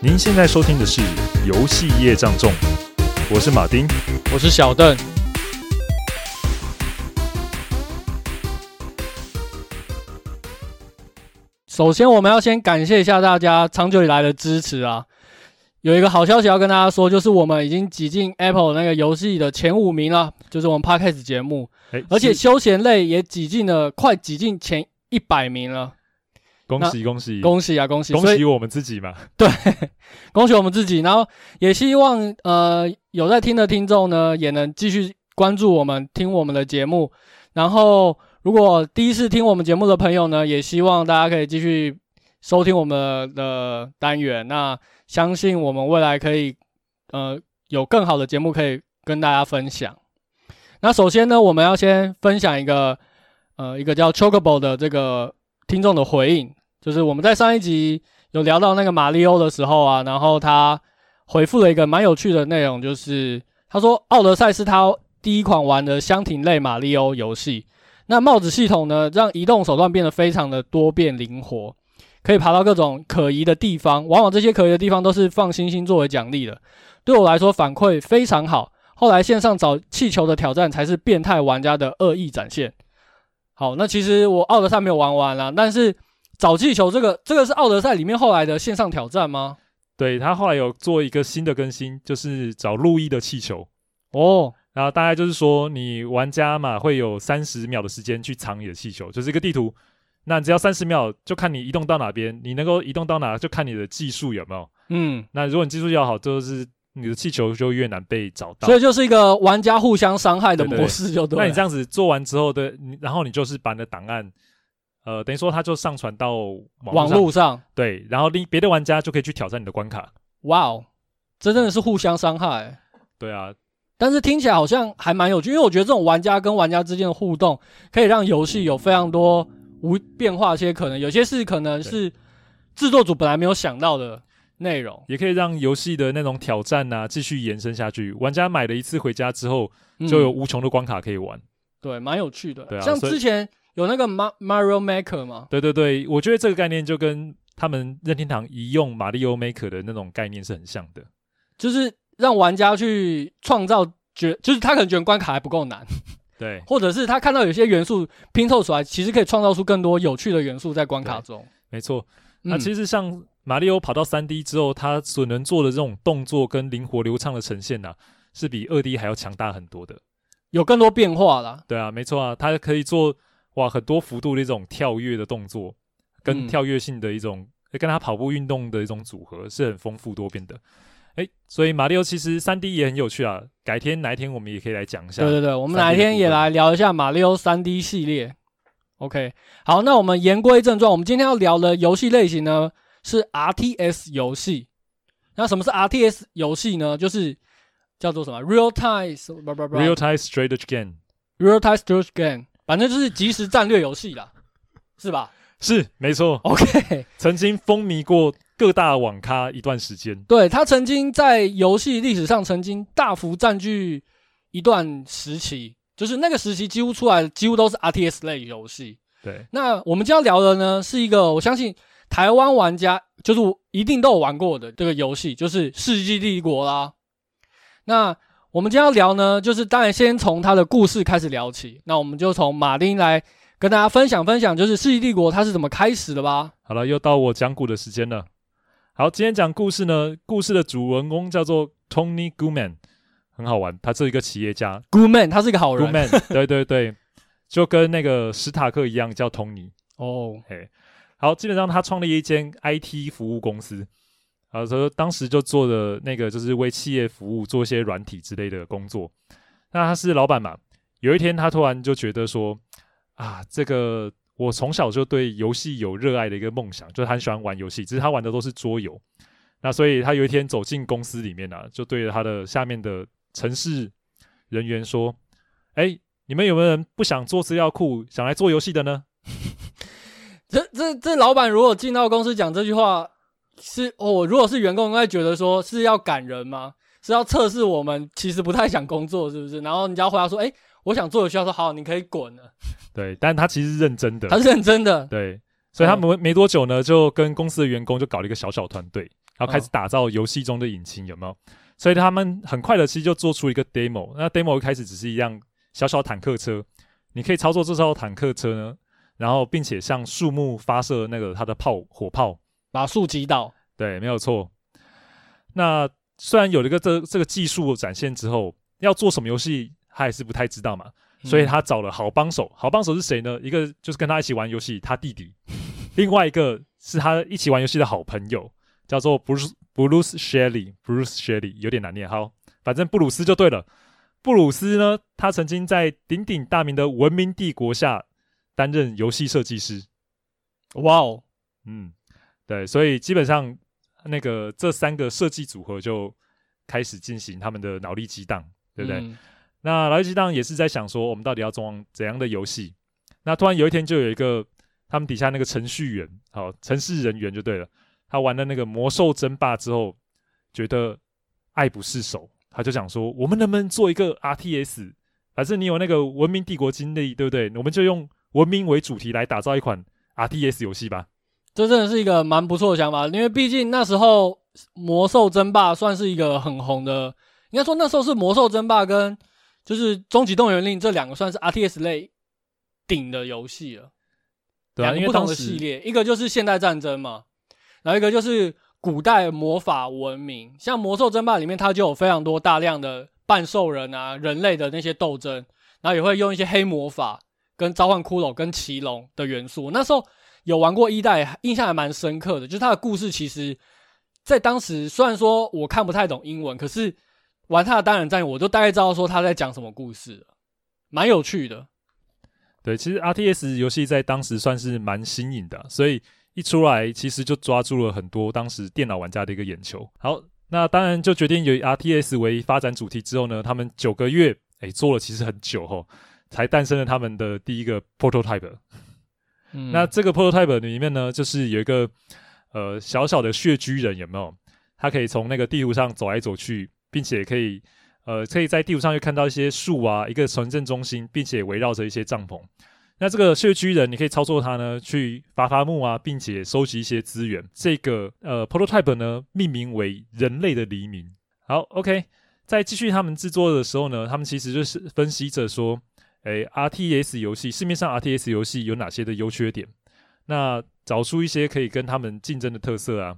您现在收听的是《游戏业障重》，我是马丁，我是小邓。首先，我们要先感谢一下大家长久以来的支持啊！有一个好消息要跟大家说，就是我们已经挤进 Apple 那个游戏的前五名了，就是我们 Podcast 节目，欸、而且休闲类也挤进了，快挤进前一百名了。恭喜恭喜恭喜啊！恭喜恭喜我们自己嘛！对，恭喜我们自己。然后也希望呃有在听的听众呢，也能继续关注我们，听我们的节目。然后如果第一次听我们节目的朋友呢，也希望大家可以继续收听我们的单元。那相信我们未来可以呃有更好的节目可以跟大家分享。那首先呢，我们要先分享一个呃一个叫 Chocobo 的这个听众的回应。就是我们在上一集有聊到那个马里欧的时候啊，然后他回复了一个蛮有趣的内容，就是他说奥德赛是他第一款玩的箱庭类马里欧游戏。那帽子系统呢，让移动手段变得非常的多变灵活，可以爬到各种可疑的地方，往往这些可疑的地方都是放星星作为奖励的。对我来说反馈非常好。后来线上找气球的挑战才是变态玩家的恶意展现。好，那其实我奥德赛没有玩完啦，但是。找气球这个，这个是奥德赛里面后来的线上挑战吗？对，他后来有做一个新的更新，就是找路易的气球哦。然后大概就是说，你玩家嘛会有三十秒的时间去藏你的气球，就是一个地图。那只要三十秒，就看你移动到哪边，你能够移动到哪，就看你的技术有没有。嗯，那如果你技术要好，就是你的气球就越难被找到。所以就是一个玩家互相伤害的模式，就对。那你这样子做完之后的，然后你就是把你的档案。呃，等于说，它就上传到网络上，对，然后另别的玩家就可以去挑战你的关卡。哇哦，这真的是互相伤害。对啊，但是听起来好像还蛮有趣，因为我觉得这种玩家跟玩家之间的互动，可以让游戏有非常多无变化一些可能，有些是可能是制作组本来没有想到的内容，也可以让游戏的那种挑战啊继续延伸下去。玩家买了一次回家之后，就有无穷的关卡可以玩。嗯、对，蛮有趣的。对啊，像之前。有那个 Mario Maker 吗？对对对，我觉得这个概念就跟他们任天堂移用 Mario Maker 的那种概念是很像的，就是让玩家去创造，觉就是他可能觉得关卡还不够难，对，或者是他看到有些元素拼凑出来，其实可以创造出更多有趣的元素在关卡中。没错，那其实像马里奥跑到三 D 之后，他所能做的这种动作跟灵活流畅的呈现呢、啊，是比二 D 还要强大很多的，有更多变化啦。对啊，没错啊，他可以做。哇，很多幅度的一种跳跃的动作，跟跳跃性的一种，嗯、跟他跑步运动的一种组合是很丰富多变的。哎、欸，所以马里奥其实三 D 也很有趣啊。改天哪一天我们也可以来讲一下。对对对，我们哪一天也来聊一下马里奥三 D 系列。OK，好，那我们言归正传，我们今天要聊的游戏类型呢是 RTS 游戏。那什么是 RTS 游戏呢？就是叫做什么 Real Time Real Time Strategy Game，Real Time Strategy Game。反正就是即时战略游戏啦，是吧？是，没错。OK，曾经风靡过各大网咖一段时间。对，他曾经在游戏历史上曾经大幅占据一段时期，就是那个时期几乎出来的几乎都是 RTS 类游戏。对，那我们今天要聊的呢，是一个我相信台湾玩家就是一定都有玩过的这个游戏，就是《世纪帝国》啦。那我们今天要聊呢，就是当然先从他的故事开始聊起。那我们就从马丁来跟大家分享分享，就是《世纪帝国》它是怎么开始的吧。好了，又到我讲古的时间了。好，今天讲故事呢，故事的主人公叫做 Tony Goodman，很好玩，他是一个企业家。Goodman，他是一个好人。Goodman，对对对，就跟那个史塔克一样叫 Tony。哦，嘿，好，基本上他创立一间 IT 服务公司。啊，说当时就做的那个就是为企业服务，做一些软体之类的工作。那他是老板嘛？有一天他突然就觉得说，啊，这个我从小就对游戏有热爱的一个梦想，就是很喜欢玩游戏，只是他玩的都是桌游。那所以他有一天走进公司里面啊，就对着他的下面的城市人员说：“哎，你们有没有人不想做资料库，想来做游戏的呢？” 这这这老板如果进到公司讲这句话。是哦，如果是员工，应该觉得说是要赶人吗？是要测试我们其实不太想工作，是不是？然后你只要回答说：“哎、欸，我想做的需要说好，你可以滚了。”对，但他其实是认真的，他是认真的。对，所以他们没多久呢，就跟公司的员工就搞了一个小小团队，然后开始打造游戏中的引擎，有没有？所以他们很快的其实就做出一个 demo。那 demo 一开始只是一辆小小坦克车，你可以操作这艘坦克车呢，然后并且向树木发射那个它的炮火炮，把树击倒。对，没有错。那虽然有了一个这这个技术展现之后，要做什么游戏，他还是不太知道嘛。所以他找了好帮手，嗯、好帮手是谁呢？一个就是跟他一起玩游戏，他弟弟；另外一个是他一起玩游戏的好朋友，叫做 Bruce Bruce Shelley。Bruce Shelley 有点难念，好，反正布鲁斯就对了。布鲁斯呢，他曾经在鼎鼎大名的文明帝国下担任游戏设计师。哇哦，嗯，对，所以基本上那个这三个设计组合就开始进行他们的脑力激荡，对不对？嗯那脑力激荡也是在想说，我们到底要装怎样的游戏？那突然有一天，就有一个他们底下那个程序员，好，程式人员就对了。他玩了那个魔兽争霸之后，觉得爱不释手，他就想说，我们能不能做一个 RTS？反正你有那个文明帝国经历，对不对？我们就用文明为主题来打造一款 RTS 游戏吧。这真的是一个蛮不错的想法，因为毕竟那时候魔兽争霸算是一个很红的，应该说那时候是魔兽争霸跟就是《终极动员令》这两个算是 RTS 类顶的游戏了，对啊，两个不同的系列，一个就是现代战争嘛，然后一个就是古代魔法文明。像《魔兽争霸》里面，它就有非常多大量的半兽人啊、人类的那些斗争，然后也会用一些黑魔法跟召唤骷髅跟骑龙的元素。那时候有玩过一代，印象还蛮深刻的，就是它的故事，其实在当时虽然说我看不太懂英文，可是。玩他的单人战役，我就大概知道说他在讲什么故事，蛮有趣的。对，其实 RTS 游戏在当时算是蛮新颖的，所以一出来其实就抓住了很多当时电脑玩家的一个眼球。好，那当然就决定以 RTS 为发展主题之后呢，他们九个月哎做了其实很久吼，才诞生了他们的第一个 prototype。那这个 prototype 里面呢，就是有一个呃小小的穴居人，有没有？他可以从那个地图上走来走去。并且可以，呃，可以在地图上又看到一些树啊，一个城镇中心，并且围绕着一些帐篷。那这个穴居人，你可以操作它呢，去伐伐木啊，并且收集一些资源。这个呃，prototype 呢，命名为“人类的黎明”。好，OK，在继续他们制作的时候呢，他们其实就是分析着说，诶，RTS 游戏市面上 RTS 游戏有哪些的优缺点？那找出一些可以跟他们竞争的特色啊。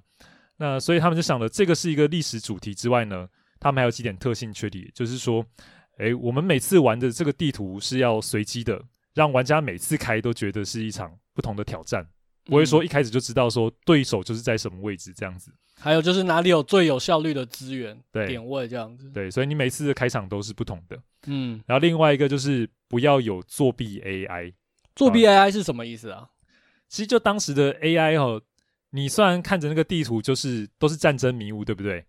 那所以他们就想了，这个是一个历史主题之外呢。他们还有几点特性缺点，就是说，诶，我们每次玩的这个地图是要随机的，让玩家每次开都觉得是一场不同的挑战，不会说一开始就知道说对手就是在什么位置这样子。还有就是哪里有最有效率的资源对点位这样子。对，所以你每次的开场都是不同的。嗯，然后另外一个就是不要有作弊 AI。作弊 AI 是什么意思啊？其实就当时的 AI 哦，你虽然看着那个地图就是都是战争迷雾，对不对？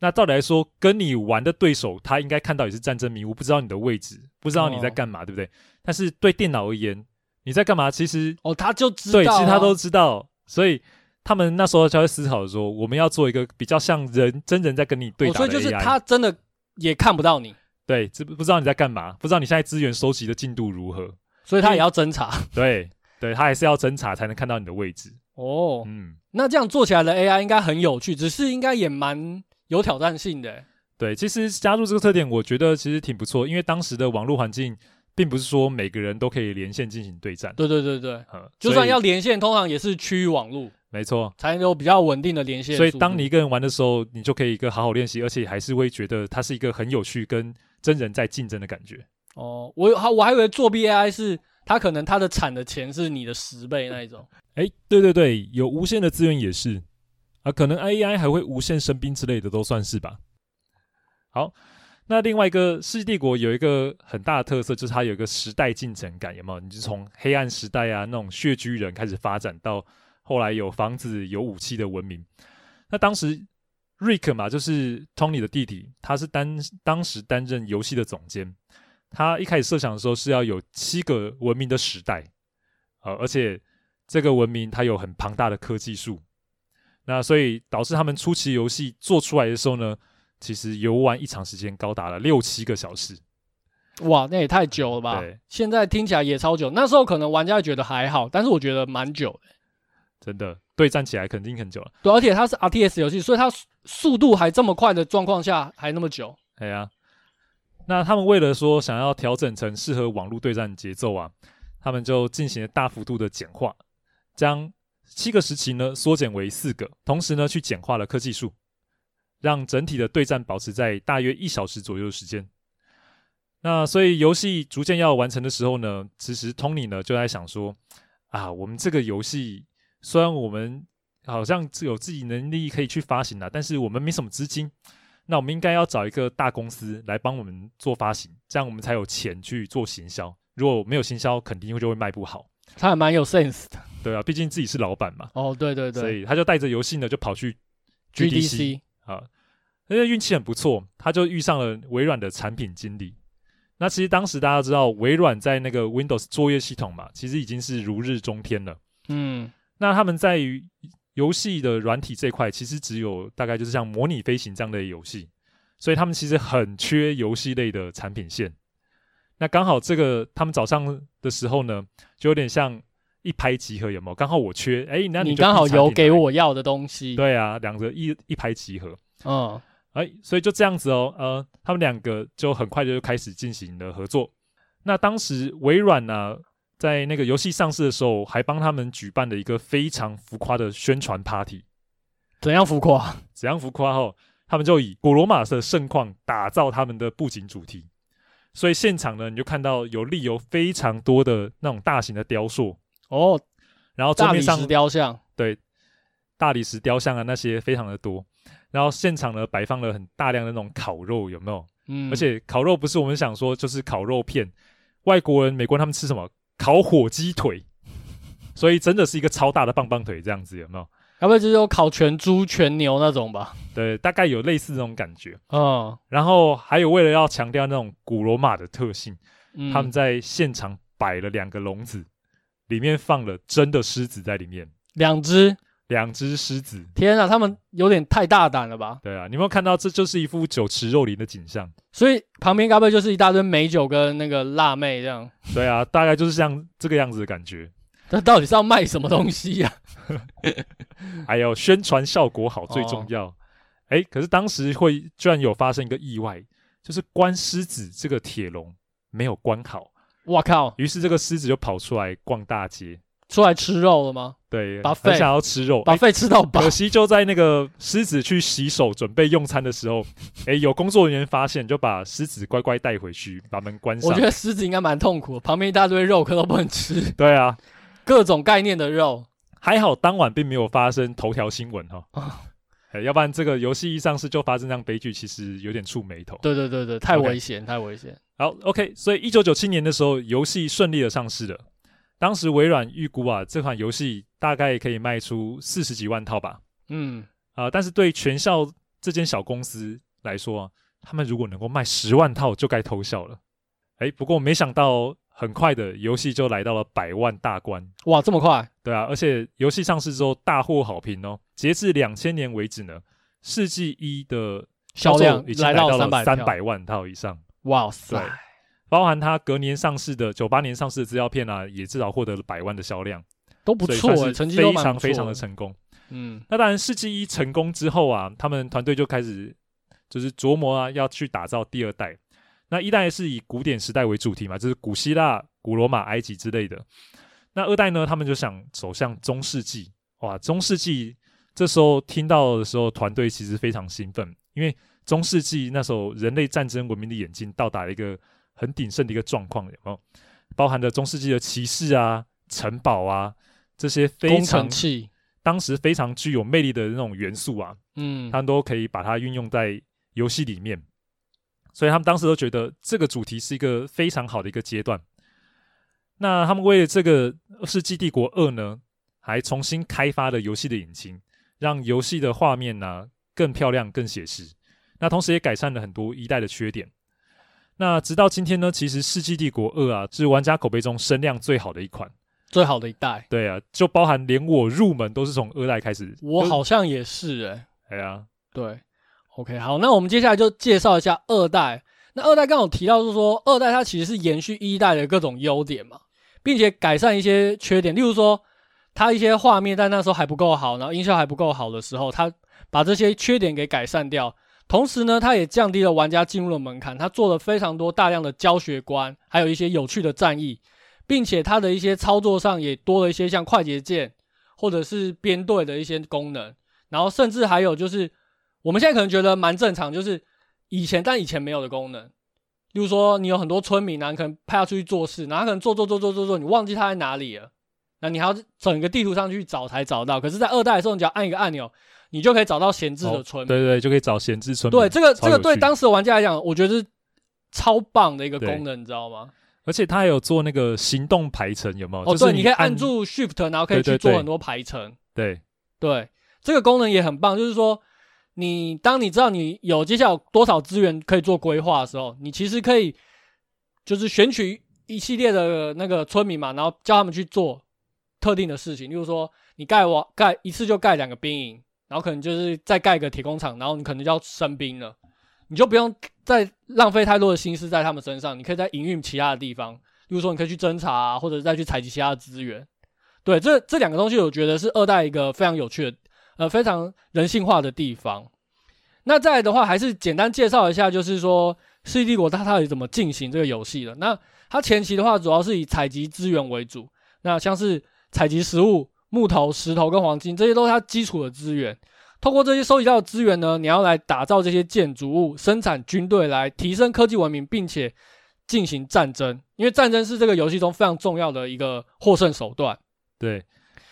那照理来说，跟你玩的对手，他应该看到也是战争迷雾，不知道你的位置，不知道你在干嘛，哦、对不对？但是对电脑而言，你在干嘛？其实哦，他就知道、啊，对，其实他都知道。所以他们那时候就会思考说，我们要做一个比较像人真人在跟你对打的 AI、哦、所以就是他真的也看不到你，对，知不知道你在干嘛？不知道你现在资源收集的进度如何？所以他也要侦查。对，对他还是要侦查才能看到你的位置。哦，嗯，那这样做起来的 AI 应该很有趣，只是应该也蛮。有挑战性的，对，其实加入这个特点，我觉得其实挺不错，因为当时的网络环境并不是说每个人都可以连线进行对战。对对对对，就算要连线，通常也是区域网络，没错，才能有比较稳定的连线。所以当你一个人玩的时候，你就可以一个好好练习，而且还是会觉得它是一个很有趣跟真人在竞争的感觉。哦，我好，我还以为作弊 AI 是它可能它的产的钱是你的十倍那一种。哎，对对对，有无限的资源也是。啊，可能 AI 还会无限生兵之类的，都算是吧。好，那另外一个《世纪帝国》有一个很大的特色，就是它有一个时代进程感，有没有？你就从黑暗时代啊，那种穴居人开始发展到后来有房子、有武器的文明。那当时 Rick 嘛，就是 Tony 的弟弟，他是担当时担任游戏的总监。他一开始设想的时候是要有七个文明的时代，呃，而且这个文明它有很庞大的科技树。那所以导致他们初期游戏做出来的时候呢，其实游玩一场时间高达了六七个小时。哇，那也太久了吧？现在听起来也超久。那时候可能玩家觉得还好，但是我觉得蛮久的。真的，对战起来肯定很久了。对，而且它是 RTS 游戏，所以它速度还这么快的状况下还那么久。哎呀，那他们为了说想要调整成适合网络对战节奏啊，他们就进行了大幅度的简化，将七个时期呢缩减为四个，同时呢去简化了科技树，让整体的对战保持在大约一小时左右的时间。那所以游戏逐渐要完成的时候呢，其实 Tony 呢就在想说，啊，我们这个游戏虽然我们好像有自己能力可以去发行了，但是我们没什么资金，那我们应该要找一个大公司来帮我们做发行，这样我们才有钱去做行销。如果没有行销，肯定就会卖不好。他还蛮有 sense 的，对啊，毕竟自己是老板嘛。哦，对对对，所以他就带着游戏呢，就跑去 GDC, 啊，因为运气很不错，他就遇上了微软的产品经理。那其实当时大家知道，微软在那个 Windows 作业系统嘛，其实已经是如日中天了。嗯，那他们在于游戏的软体这块，其实只有大概就是像模拟飞行这样的游戏，所以他们其实很缺游戏类的产品线。那刚好这个他们早上的时候呢，就有点像一拍即合，有没有？刚好我缺，哎，那你刚好有给我要的东西。对啊，两个一一拍即合。嗯。哎，所以就这样子哦，呃，他们两个就很快就开始进行了合作。那当时微软呢、啊，在那个游戏上市的时候，还帮他们举办了一个非常浮夸的宣传 party。怎样浮夸？怎样浮夸？后他们就以古罗马的盛况打造他们的布景主题。所以现场呢，你就看到有立有非常多的那种大型的雕塑哦，然后桌面上大理石雕像，对，大理石雕像啊那些非常的多。然后现场呢，摆放了很大量的那种烤肉，有没有？嗯，而且烤肉不是我们想说就是烤肉片，外国人、美国人他们吃什么？烤火鸡腿，所以真的是一个超大的棒棒腿这样子，有没有？要不然就是有烤全猪、全牛那种吧？对，大概有类似这种感觉。嗯，然后还有为了要强调那种古罗马的特性，嗯，他们在现场摆了两个笼子，里面放了真的狮子在里面，两只。两只狮子，天啊，他们有点太大胆了吧？对啊，你有没有看到？这就是一副酒池肉林的景象。所以旁边该不会就是一大堆美酒跟那个辣妹这样？对啊，大概就是像这个样子的感觉。那到底是要卖什么东西呀、啊？还有宣传效果好最重要。哎、哦，可是当时会居然有发生一个意外，就是关狮子这个铁笼没有关好。哇靠！于是这个狮子就跑出来逛大街。出来吃肉了吗？对，把肺很想要吃肉，把肺吃到饱。可惜就在那个狮子去洗手准备用餐的时候，哎，有工作人员发现，就把狮子乖乖带回去，把门关上。我觉得狮子应该蛮痛苦，旁边一大堆肉，可都不能吃。对啊，各种概念的肉。还好当晚并没有发生头条新闻哈、哦哦，要不然这个游戏一上市就发生这样悲剧，其实有点触眉头。对对对对，太危险，okay. 太危险。好，OK，所以一九九七年的时候，游戏顺利的上市了。当时微软预估啊，这款游戏大概可以卖出四十几万套吧。嗯，啊、呃，但是对全校这间小公司来说、啊，他们如果能够卖十万套，就该偷笑了。哎，不过没想到，很快的游戏就来到了百万大关。哇，这么快？对啊，而且游戏上市之后大获好评哦。截至两千年为止呢，世纪一的销量已经来到了三百万套以上。哇塞！包含它隔年上市的九八年上市的资料片啊，也至少获得了百万的销量，都不错，成绩非常非常的成功。嗯，那当然，世纪一成功之后啊，他们团队就开始就是琢磨啊，要去打造第二代。那一代是以古典时代为主题嘛，就是古希腊、古罗马、埃及之类的。那二代呢，他们就想走向中世纪。哇，中世纪这时候听到的时候，团队其实非常兴奋，因为中世纪那时候人类战争文明的演进到达了一个。很鼎盛的一个状况，有没有？包含着中世纪的骑士啊、城堡啊这些非常当时非常具有魅力的那种元素啊，嗯，他们都可以把它运用在游戏里面，所以他们当时都觉得这个主题是一个非常好的一个阶段。那他们为了这个《世纪帝国二》呢，还重新开发了游戏的引擎，让游戏的画面呢、啊、更漂亮、更写实。那同时也改善了很多一代的缺点。那直到今天呢，其实《世纪帝国二》啊，是玩家口碑中声量最好的一款，最好的一代。对啊，就包含连我入门都是从二代开始。我好像也是诶、欸。哎呀，对，OK，好，那我们接下来就介绍一下二代。那二代刚好提到就是说，二代它其实是延续一代的各种优点嘛，并且改善一些缺点，例如说它一些画面在那时候还不够好，然后音效还不够好的时候，它把这些缺点给改善掉。同时呢，它也降低了玩家进入的门槛，它做了非常多大量的教学关，还有一些有趣的战役，并且它的一些操作上也多了一些像快捷键或者是编队的一些功能，然后甚至还有就是我们现在可能觉得蛮正常，就是以前但以前没有的功能，例如说你有很多村民啊，你可能派他出去做事，然后可能做做做做做做，你忘记他在哪里了，那你还要整个地图上去找才找到。可是，在二代的时候，你只要按一个按钮。你就可以找到闲置的村，哦，对对，就可以找闲置村。对，这个这个对当时的玩家来讲，我觉得是超棒的一个功能，你知道吗？而且它还有做那个行动排程，有没有？哦，就是你可以按住 Shift，然后可以去做很多排程。对对，这个功能也很棒，就是说，你当你知道你有接下来有多少资源可以做规划的时候，你其实可以就是选取一系列的那个村民嘛，然后叫他们去做特定的事情，例如说，你盖瓦盖一次就盖两个兵营。然后可能就是再盖个铁工厂，然后你可能就要升兵了，你就不用再浪费太多的心思在他们身上，你可以在营运其他的地方，比如说你可以去侦查啊，或者再去采集其他的资源。对，这这两个东西，我觉得是二代一个非常有趣的，呃，非常人性化的地方。那再的话，还是简单介绍一下，就是说《世纪帝国》它到底怎么进行这个游戏的。那它前期的话，主要是以采集资源为主，那像是采集食物。木头、石头跟黄金，这些都是它基础的资源。透过这些收集到的资源呢，你要来打造这些建筑物、生产军队，来提升科技文明，并且进行战争。因为战争是这个游戏中非常重要的一个获胜手段。对，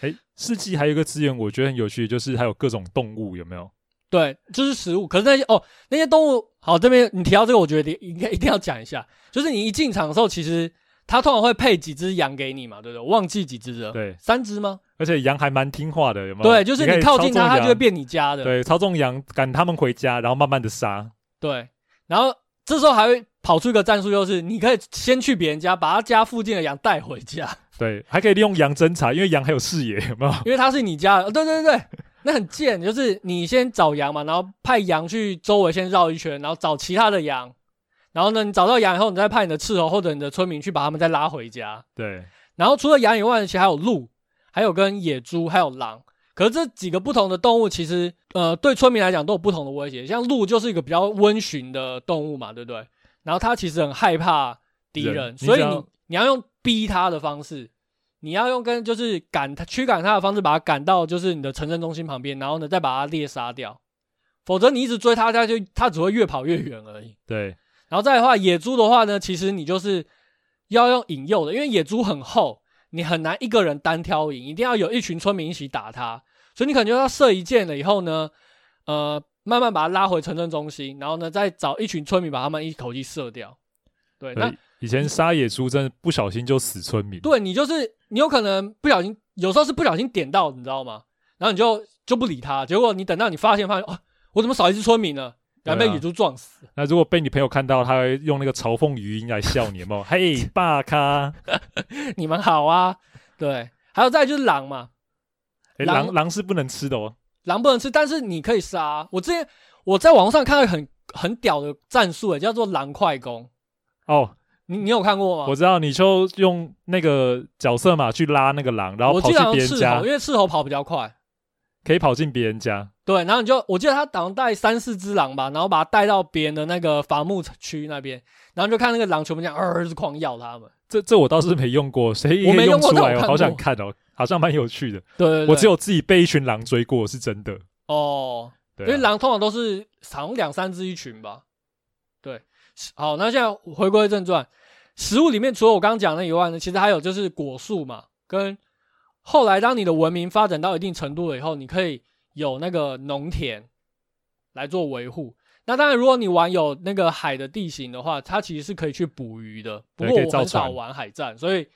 诶，世纪还有一个资源，我觉得很有趣，就是还有各种动物，有没有？对，就是食物。可是那些哦，那些动物，好，这边你提到这个，我觉得应该一定要讲一下。就是你一进场的时候，其实它通常会配几只羊给你嘛，对不对？我忘记几只了，对，三只吗？而且羊还蛮听话的，有没有？对，就是你靠近它，它就会变你家的。对，操纵羊赶他们回家，然后慢慢的杀。对，然后这时候还会跑出一个战术，就是你可以先去别人家，把他家附近的羊带回家。对，还可以利用羊侦查，因为羊还有视野，有没有？因为它是你家的。对对对对，那很贱，就是你先找羊嘛，然后派羊去周围先绕一圈，然后找其他的羊，然后呢，你找到羊以后，你再派你的斥候或者你的村民去把他们再拉回家。对，然后除了羊以外，其实还有鹿。还有跟野猪，还有狼，可是这几个不同的动物，其实呃，对村民来讲都有不同的威胁。像鹿就是一个比较温驯的动物嘛，对不对？然后它其实很害怕敌人，所以你你要用逼它的方式，你要用跟就是赶它驱赶它的方式，把它赶到就是你的城镇中心旁边，然后呢再把它猎杀掉。否则你一直追它，它就它只会越跑越远而已。对，然后再的话，野猪的话呢，其实你就是要用引诱的，因为野猪很厚。你很难一个人单挑赢，一定要有一群村民一起打他，所以你可能就要射一箭了以后呢，呃，慢慢把他拉回城镇中心，然后呢，再找一群村民把他们一口气射掉。对，那以前杀野猪真的不小心就死村民。对，你就是你有可能不小心，有时候是不小心点到，你知道吗？然后你就就不理他，结果你等到你发现发现，哦，我怎么少一只村民呢？然后被野猪撞死，啊。那如果被你朋友看到，他会用那个嘲讽语音来笑你，有没有？嘿，巴卡，你们好啊。对，还有再就是狼嘛，欸、狼狼是不能吃的哦。狼不能吃，但是你可以杀。我之前我在网上看到很很屌的战术，诶，叫做狼快攻。哦，你你有看过吗？我知道，你就用那个角色嘛去拉那个狼，然后跑去别人家，因为斥候跑比较快，可以跑进别人家。对，然后你就，我记得他好像带三四只狼吧，然后把他带到别人的那个伐木区那边，然后就看那个狼全部这样，儿子狂咬他们。这这我倒是没用过，谁也没用出来，我好想看哦，好像蛮有趣的。对，我只有自己被一群狼追过，是真的。哦，对啊，因为狼通常都是好像两三只一群吧。对，好，那现在回归正传，食物里面除了我刚刚讲的以外呢，其实还有就是果树嘛，跟后来当你的文明发展到一定程度了以后，你可以。有那个农田来做维护。那当然，如果你玩有那个海的地形的话，它其实是可以去捕鱼的。不过我很少玩海战，所以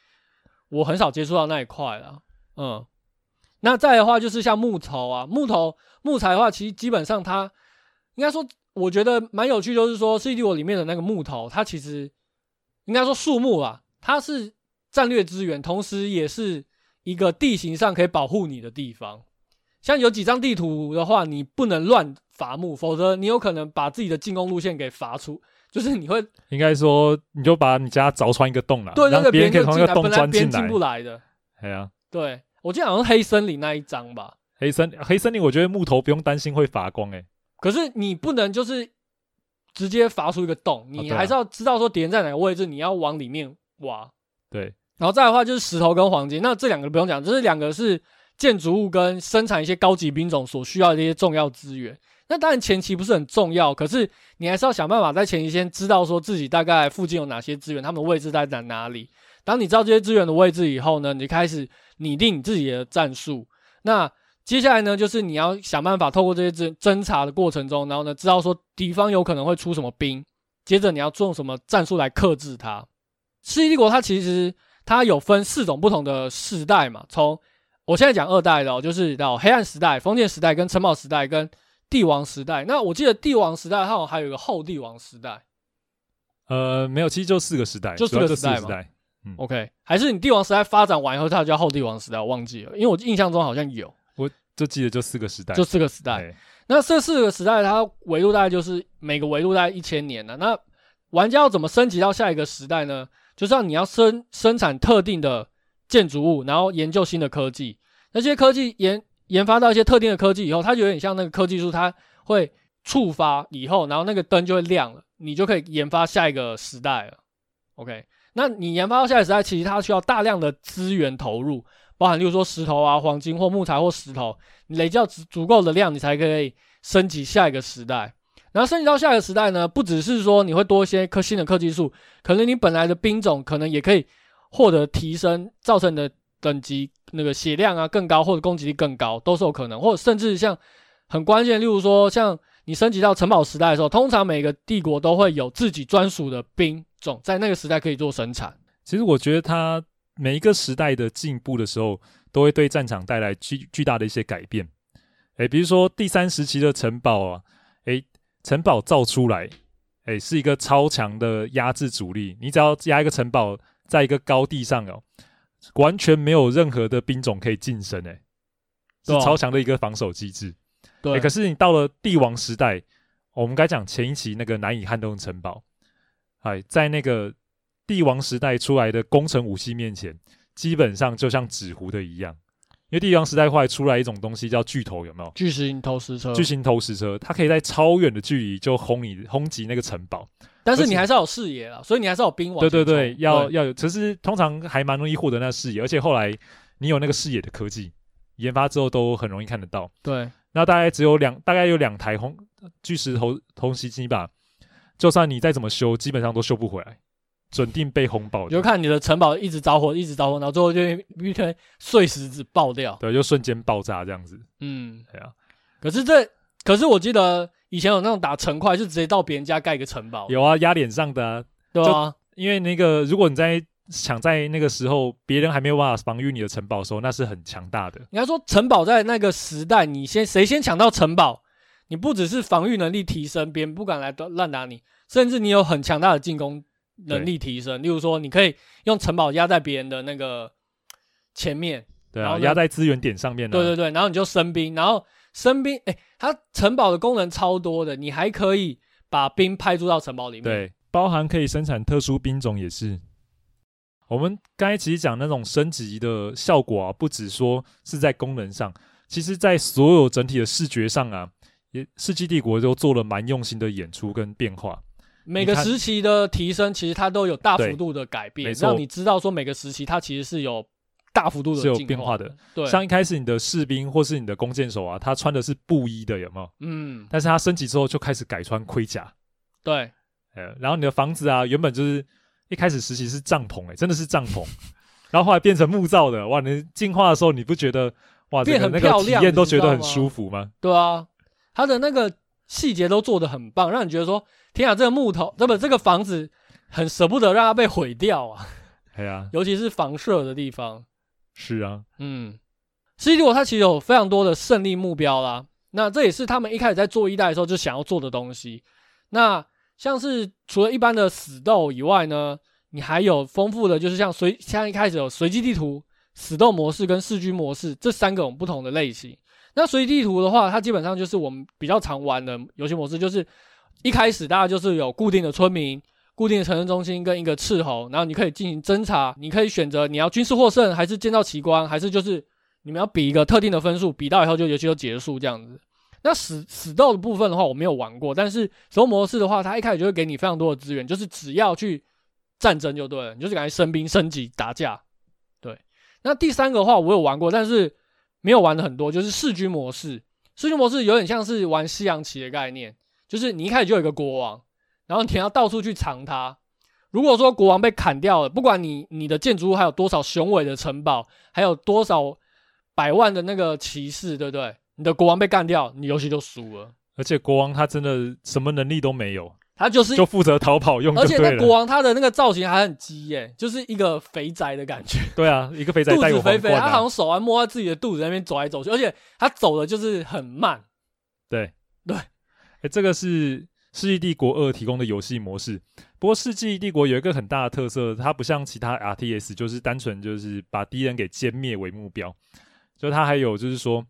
我很少接触到那一块了。嗯，那再的话就是像木头啊，木头木材的话，其实基本上它应该说，我觉得蛮有趣，就是说《世纪帝国》里面的那个木头，它其实应该说树木啊，它是战略资源，同时也是一个地形上可以保护你的地方。像有几张地图的话，你不能乱伐木，否则你有可能把自己的进攻路线给伐出。就是你会应该说，你就把你家凿穿一个洞了，对对对，别人可以从那个洞钻进来，进不来的。对啊，对。我记得好像黑森林那一张吧。黑森黑森林，我觉得木头不用担心会伐光诶、欸。可是你不能就是直接伐出一个洞，你还是要知道说敌人在哪个位置，你要往里面挖。对，然后再的话就是石头跟黄金，那这两个不用讲，这是两个是建筑物跟生产一些高级兵种所需要的一些重要资源。那当然前期不是很重要，可是你还是要想办法在前期先知道说自己大概附近有哪些资源，他们位置在哪哪里。当你知道这些资源的位置以后呢，你就开始拟定你自己的战术。那接下来呢，就是你要想办法透过这些侦侦查的过程中，然后呢，知道说敌方有可能会出什么兵，接着你要做什么战术来克制它。世纪帝国它其实它有分四种不同的世代嘛，从我现在讲二代的哦，就是到黑暗时代、封建时代、跟城堡时代、跟帝王时代。那我记得帝王时代它好像还有一个后帝王时代。呃，没有，其实就四个时代，就四个时代嘛。嗯，OK，还是你帝王时代发展完以后，它叫后帝王时代，我忘记了，因为我印象中好像有。我就记得就四个时代，就四个时代。那这四个时代，它维度大概就是每个维度大概一千年了。那玩家要怎么升级到下一个时代呢？就是你要生生产特定的建筑物，然后研究新的科技。那些科技研研发到一些特定的科技以后，它就有点像那个科技树，它会触发以后，然后那个灯就会亮了，你就可以研发下一个时代了。OK，那你研发到下一个时代，其实它需要大量的资源投入。包含，例如说石头啊、黄金或木材或石头，你累积到足足够的量，你才可以升级下一个时代。然后升级到下一个时代呢，不只是说你会多一些科新的科技树，可能你本来的兵种可能也可以获得提升，造成你的等级那个血量啊更高，或者攻击力更高，都是有可能。或者甚至像很关键，例如说像你升级到城堡时代的时候，通常每个帝国都会有自己专属的兵种，在那个时代可以做生产。其实我觉得它。每一个时代的进步的时候，都会对战场带来巨巨大的一些改变。诶，比如说第三时期的城堡啊，诶，城堡造出来，诶，是一个超强的压制主力。你只要压一个城堡在一个高地上哦，完全没有任何的兵种可以近身，诶，是超强的一个防守机制。对，可是你到了帝王时代，我们该讲前一期那个难以撼动的城堡，哎，在那个。帝王时代出来的攻城武器面前，基本上就像纸糊的一样。因为帝王时代后来出来一种东西叫巨头，有没有？巨型投石车。巨型投石车，它可以在超远的距离就轰你轰击那个城堡。但是你还是要有视野啊，所以你还是要有兵王。对对对，要对要有。其实通常还蛮容易获得那个视野，而且后来你有那个视野的科技研发之后，都很容易看得到。对。那大概只有两，大概有两台轰巨石投投石机吧，就算你再怎么修，基本上都修不回来。准定被轰爆，就看你的城堡一直着火，一直着火，然后最后就一堆碎石子爆掉，对，就瞬间爆炸这样子。嗯，对啊。可是这，可是我记得以前有那种打城块，就直接到别人家盖一个城堡。有啊，压脸上的啊，对啊。因为那个，如果你在抢在那个时候，别人还没有办法防御你的城堡的时候，那是很强大的。你要说城堡在那个时代，你先谁先抢到城堡，你不只是防御能力提升，别人不敢来乱打你，甚至你有很强大的进攻。能力提升，例如说，你可以用城堡压在别人的那个前面，对啊，压在资源点上面。对对对，然后你就生兵，然后生兵，哎，它城堡的功能超多的，你还可以把兵派驻到城堡里面，对，包含可以生产特殊兵种也是。我们刚才其实讲那种升级的效果啊，不只说是在功能上，其实在所有整体的视觉上啊，也世纪帝国都做了蛮用心的演出跟变化。每个时期的提升，其实它都有大幅度的改变，让你知道说每个时期它其实是有大幅度的是有变化的。对，像一开始你的士兵或是你的弓箭手啊，他穿的是布衣的，有没有？嗯。但是他升级之后就开始改穿盔甲。对。呃，然后你的房子啊，原本就是一开始时期是帐篷，哎，真的是帐篷，然后后来变成木造的，哇！你进化的时候你不觉得哇，变很漂亮体验都觉得很舒服吗？对啊，它的那个细节都做得很棒，让你觉得说。天啊，这个木头，这不这个房子很舍不得让它被毁掉啊！对啊，尤其是房舍的地方。是啊，嗯，世纪帝国它其实有非常多的胜利目标啦。那这也是他们一开始在做一代的时候就想要做的东西。那像是除了一般的死斗以外呢，你还有丰富的，就是像随像一开始有随机地图、死斗模式跟弑君模式这三种不同的类型。那随地图的话，它基本上就是我们比较常玩的游戏模式，就是。一开始大家就是有固定的村民、固定的城镇中心跟一个斥候，然后你可以进行侦查，你可以选择你要军事获胜，还是建造奇观，还是就是你们要比一个特定的分数，比到以后就游戏就结束这样子。那死死斗的部分的话，我没有玩过，但是手模式的话，它一开始就会给你非常多的资源，就是只要去战争就对了，你就是感觉升兵升级打架。对，那第三个的话，我有玩过，但是没有玩的很多，就是弑君模式。弑君模式有点像是玩西洋棋的概念，就是你一开始就有一个国王，然后你要到处去藏他。如果说国王被砍掉了，不管你你的建筑物还有多少雄伟的城堡，还有多少百万的那个骑士，对不对？你的国王被干掉，你游戏就输了。而且国王他真的什么能力都没有，他就是就负责逃跑用。而且那国王他的那个造型还很鸡耶，就是一个肥宅的感觉。对啊，一个肥宅肚子肥肥，他好像手还摸在自己的肚子那边走来走去，而且他走的就是很慢。对对，哎、欸，这个是《世纪帝国二》提供的游戏模式。不过《世纪帝国》有一个很大的特色，它不像其他 RTS，就是单纯就是把敌人给歼灭为目标。就它还有就是说，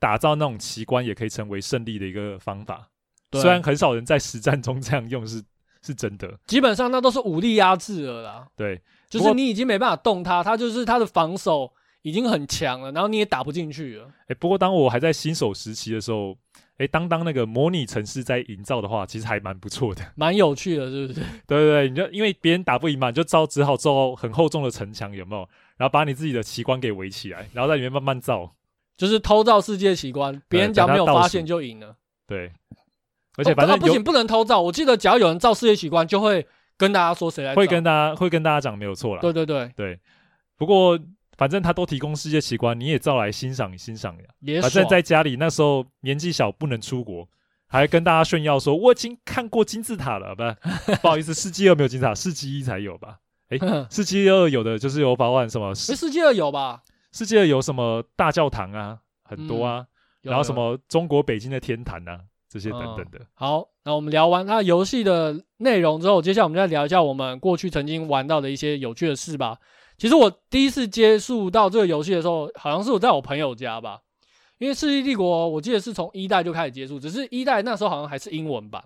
打造那种奇观也可以成为胜利的一个方法。对虽然很少人在实战中这样用是，是是真的。基本上那都是武力压制了啦。对，就是你已经没办法动它，它就是它的防守已经很强了，然后你也打不进去了。哎、欸，不过当我还在新手时期的时候。哎，当当那个模拟城市在营造的话，其实还蛮不错的，蛮有趣的，是不是？对对对，你就因为别人打不赢嘛，你就造只好造很厚重的城墙，有没有？然后把你自己的奇观给围起来，然后在里面慢慢造，就是偷造世界奇观，别人只要没有发现就赢了。对，而且反正、哦、不仅，不能偷照。我记得只要有人照世界奇观，就会跟大家说谁来。会跟大家会跟大家讲没有错啦。对对对对，不过。反正他都提供世界奇观，你也照来欣赏欣赏呀。反正在家里那时候年纪小，不能出国，还跟大家炫耀说我已经看过金字塔了，不，不好意思，世纪二没有金字塔，世纪一才有吧？哎、欸，世纪二有的就是有包含什么？世纪二有吧？世纪二有什么大教堂啊，很多啊，嗯、然后什么中国北京的天坛啊，这些等等的。嗯、好，那我们聊完它游戏的内容之后，接下来我们再聊一下我们过去曾经玩到的一些有趣的事吧。其实我第一次接触到这个游戏的时候，好像是我在我朋友家吧。因为《世纪帝国》，我记得是从一代就开始接触，只是一代那时候好像还是英文版，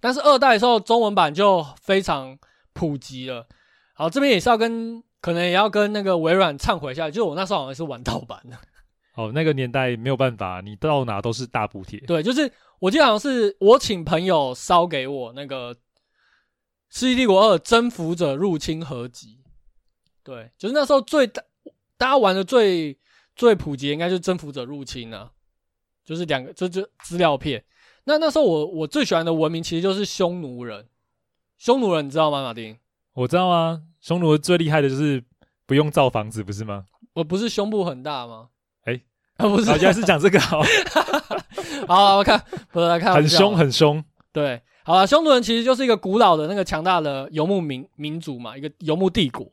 但是二代的时候中文版就非常普及了。好，这边也是要跟，可能也要跟那个微软忏悔一下，就是我那时候好像是玩盗版的。哦，那个年代没有办法，你到哪都是大补贴。对，就是我记得好像是我请朋友烧给我那个《世纪帝国二：征服者入侵》合集。对，就是那时候最大大家玩的最最普及，应该就是《征服者入侵》啊，就是两个，这就资料片。那那时候我我最喜欢的文明其实就是匈奴人。匈奴人你知道吗，马丁？我知道啊，匈奴最厉害的就是不用造房子，不是吗？我不是胸部很大吗？啊不是，原来是讲这个好。好，我看，不是来看，很凶，很凶。对，好了，匈奴人其实就是一个古老的那个强大的游牧民民族嘛，一个游牧帝国。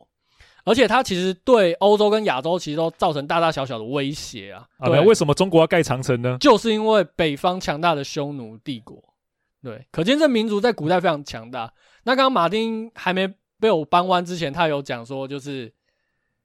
而且它其实对欧洲跟亚洲其实都造成大大小小的威胁啊！啊，对，为什么中国要盖长城呢？就是因为北方强大的匈奴帝国。对，可见这民族在古代非常强大。那刚刚马丁还没被我扳弯之前，他有讲说，就是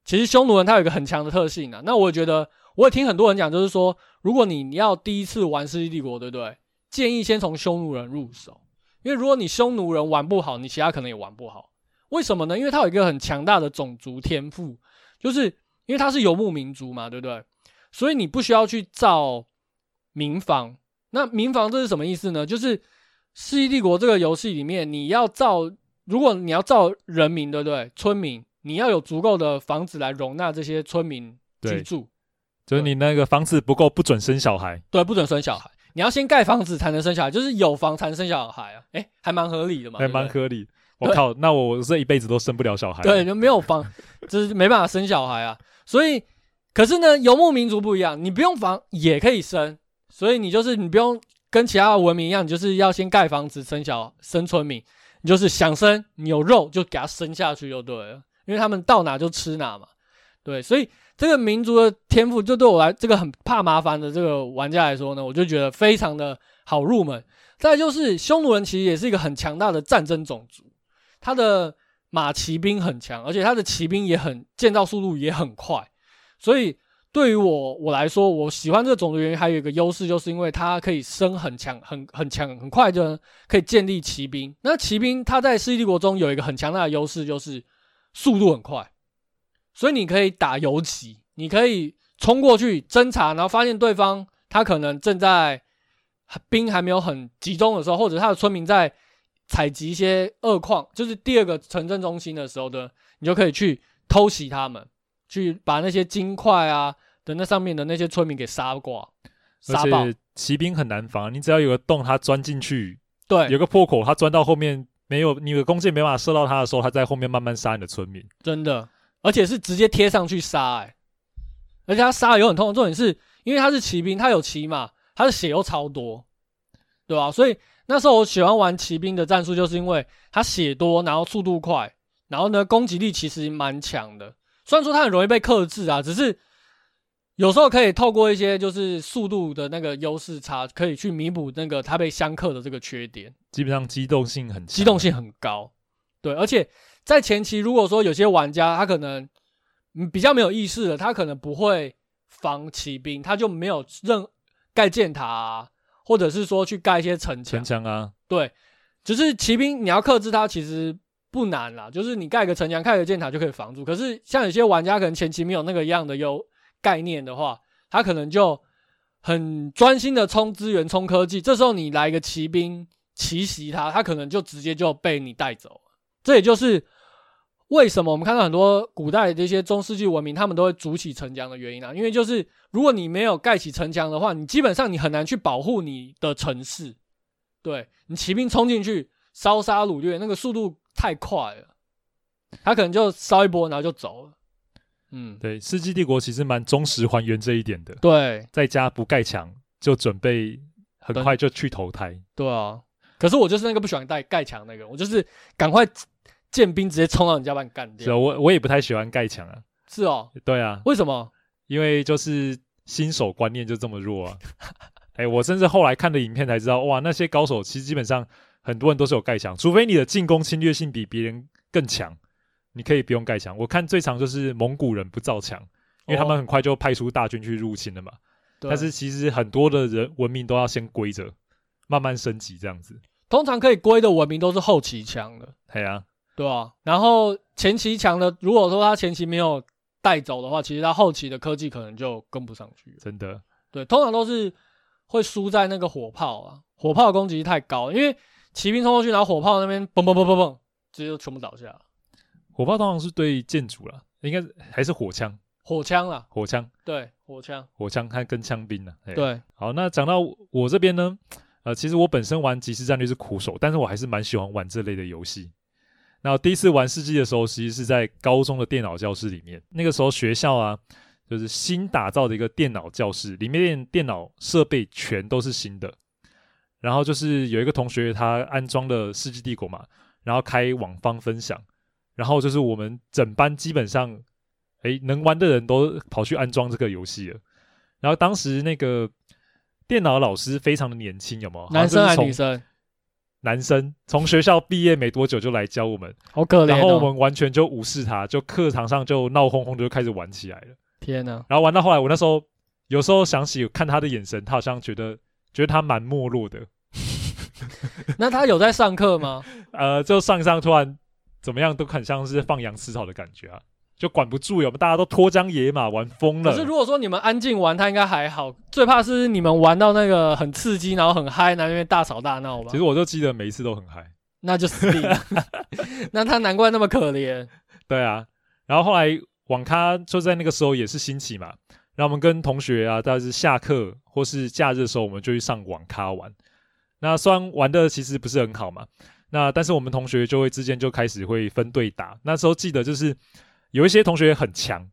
其实匈奴人他有一个很强的特性啊。那我也觉得，我也听很多人讲，就是说，如果你你要第一次玩世纪帝国，对不对？建议先从匈奴人入手，因为如果你匈奴人玩不好，你其他可能也玩不好。为什么呢？因为它有一个很强大的种族天赋，就是因为它是游牧民族嘛，对不对？所以你不需要去造民房。那民房这是什么意思呢？就是《世纪帝国》这个游戏里面，你要造，如果你要造人民，对不对？村民，你要有足够的房子来容纳这些村民居住。就是你那个房子不够，不准生小孩。对，不准生小孩。你要先盖房子才能生小孩，就是有房才能生小孩啊。诶，还蛮合理的嘛。还蛮合理。我靠，那我这一辈子都生不了小孩。对，就没有房，就是没办法生小孩啊。所以，可是呢，游牧民族不一样，你不用房也可以生。所以你就是你不用跟其他的文明一样，你就是要先盖房子生小生村民。你就是想生，你有肉就给他生下去就对了，因为他们到哪就吃哪嘛。对，所以这个民族的天赋，就对我来这个很怕麻烦的这个玩家来说呢，我就觉得非常的好入门。再就是匈奴人其实也是一个很强大的战争种族。他的马骑兵很强，而且他的骑兵也很建造速度也很快，所以对于我我来说，我喜欢这个种族原因还有一个优势，就是因为它可以升很强、很很强、很快就可以建立骑兵。那骑兵它在世纪帝国中有一个很强大的优势，就是速度很快，所以你可以打游击，你可以冲过去侦查，然后发现对方他可能正在兵还没有很集中的时候，或者他的村民在采集一些恶矿，就是第二个城镇中心的时候的，你就可以去偷袭他们，去把那些金块啊的那上面的那些村民给杀挂。杀爆。而且骑兵很难防，你只要有个洞，他钻进去，对，有个破口，他钻到后面没有你的弓箭没办法射到他的时候，他在后面慢慢杀你的村民，真的，而且是直接贴上去杀，哎，而且他杀的有很痛，重点是因为他是骑兵，他有骑马，他的血又超多，对吧？所以那时候我喜欢玩骑兵的战术，就是因为他血多，然后速度快，然后呢攻击力其实蛮强的，虽然说他很容易被克制啊，只是。有时候可以透过一些就是速度的那个优势差，可以去弥补那个他被相克的这个缺点。基本上机动性很，机动性很高。对，而且在前期，如果说有些玩家他可能嗯比较没有意识的，他可能不会防骑兵，他就没有任盖箭塔啊，或者是说去盖一些城墙。城墙啊，对，只是骑兵你要克制它其实不难啦，就是你盖个城墙、盖个箭塔就可以防住。可是像有些玩家可能前期没有那个样的优。概念的话，他可能就很专心的冲资源、冲科技。这时候你来一个骑兵奇袭他，他可能就直接就被你带走了。这也就是为什么我们看到很多古代的一些中世纪文明，他们都会筑起城墙的原因啊。因为就是如果你没有盖起城墙的话，你基本上你很难去保护你的城市。对，你骑兵冲进去烧杀掳掠，那个速度太快了，他可能就烧一波，然后就走了。嗯，对，世纪帝国其实蛮忠实还原这一点的。对，在家不盖墙，就准备很快就去投胎。对啊，可是我就是那个不喜欢盖盖墙那个，我就是赶快建兵直接冲到人家把你干掉。是啊，我我也不太喜欢盖墙啊。是哦，对啊，为什么？因为就是新手观念就这么弱啊。哎，我甚至后来看的影片才知道，哇，那些高手其实基本上很多人都是有盖墙，除非你的进攻侵略性比别人更强。你可以不用盖墙，我看最常就是蒙古人不造墙，因为他们很快就派出大军去入侵了嘛。哦、但是其实很多的人文明都要先规着，慢慢升级这样子。通常可以归的文明都是后期强的，对啊，对啊。然后前期强的，如果说他前期没有带走的话，其实他后期的科技可能就跟不上去。真的，对，通常都是会输在那个火炮啊，火炮攻击力太高，因为骑兵冲过去，然后火炮那边嘣嘣嘣嘣嘣，直接就全部倒下。火炮通常是对建筑啦，应该还是火枪，火枪啦，火枪，对，火枪，火枪它跟枪兵呢？对，好，那讲到我这边呢，呃，其实我本身玩即时战略是苦手，但是我还是蛮喜欢玩这类的游戏。那第一次玩世纪的时候，其实是在高中的电脑教室里面，那个时候学校啊，就是新打造的一个电脑教室，里面电脑设备全都是新的，然后就是有一个同学他安装了世纪帝国嘛，然后开网方分享。然后就是我们整班基本上，哎，能玩的人都跑去安装这个游戏了。然后当时那个电脑老师非常的年轻，有没有？男生还是女生？男生从学校毕业没多久就来教我们，好可怜哦。然后我们完全就无视他，就课堂上就闹哄哄的就开始玩起来了。天哪！然后玩到后来，我那时候有时候想起看他的眼神，他好像觉得觉得他蛮没落的。那他有在上课吗？呃，就上上突然。怎么样都很像是放羊吃草的感觉啊，就管不住，有？大家都脱缰野马玩疯了。可是如果说你们安静玩，他应该还好。最怕是你们玩到那个很刺激，然后很嗨，然后那边大吵大闹吧。其实我就记得每一次都很嗨，那就 死定了。那他难怪那么可怜。对啊，然后后来网咖就在那个时候也是兴起嘛，然后我们跟同学啊，大概是下课或是假日的时候，我们就去上网咖玩。那虽然玩的其实不是很好嘛。那但是我们同学就会之间就开始会分队打，那时候记得就是有一些同学很强，